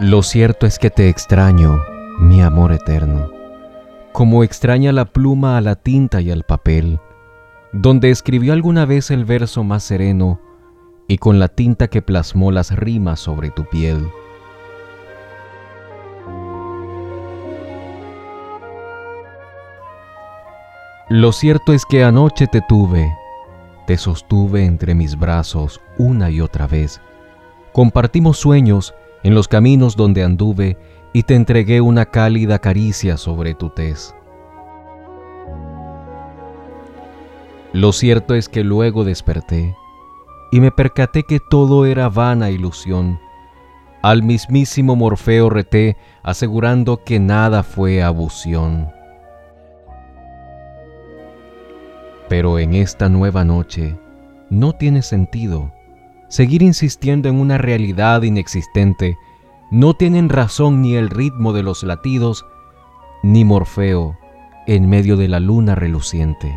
Lo cierto es que te extraño, mi amor eterno, como extraña la pluma a la tinta y al papel, donde escribió alguna vez el verso más sereno y con la tinta que plasmó las rimas sobre tu piel. Lo cierto es que anoche te tuve, te sostuve entre mis brazos una y otra vez. Compartimos sueños en los caminos donde anduve y te entregué una cálida caricia sobre tu tez. Lo cierto es que luego desperté y me percaté que todo era vana ilusión. Al mismísimo Morfeo reté asegurando que nada fue abusión. Pero en esta nueva noche no tiene sentido seguir insistiendo en una realidad inexistente. No tienen razón ni el ritmo de los latidos, ni Morfeo en medio de la luna reluciente.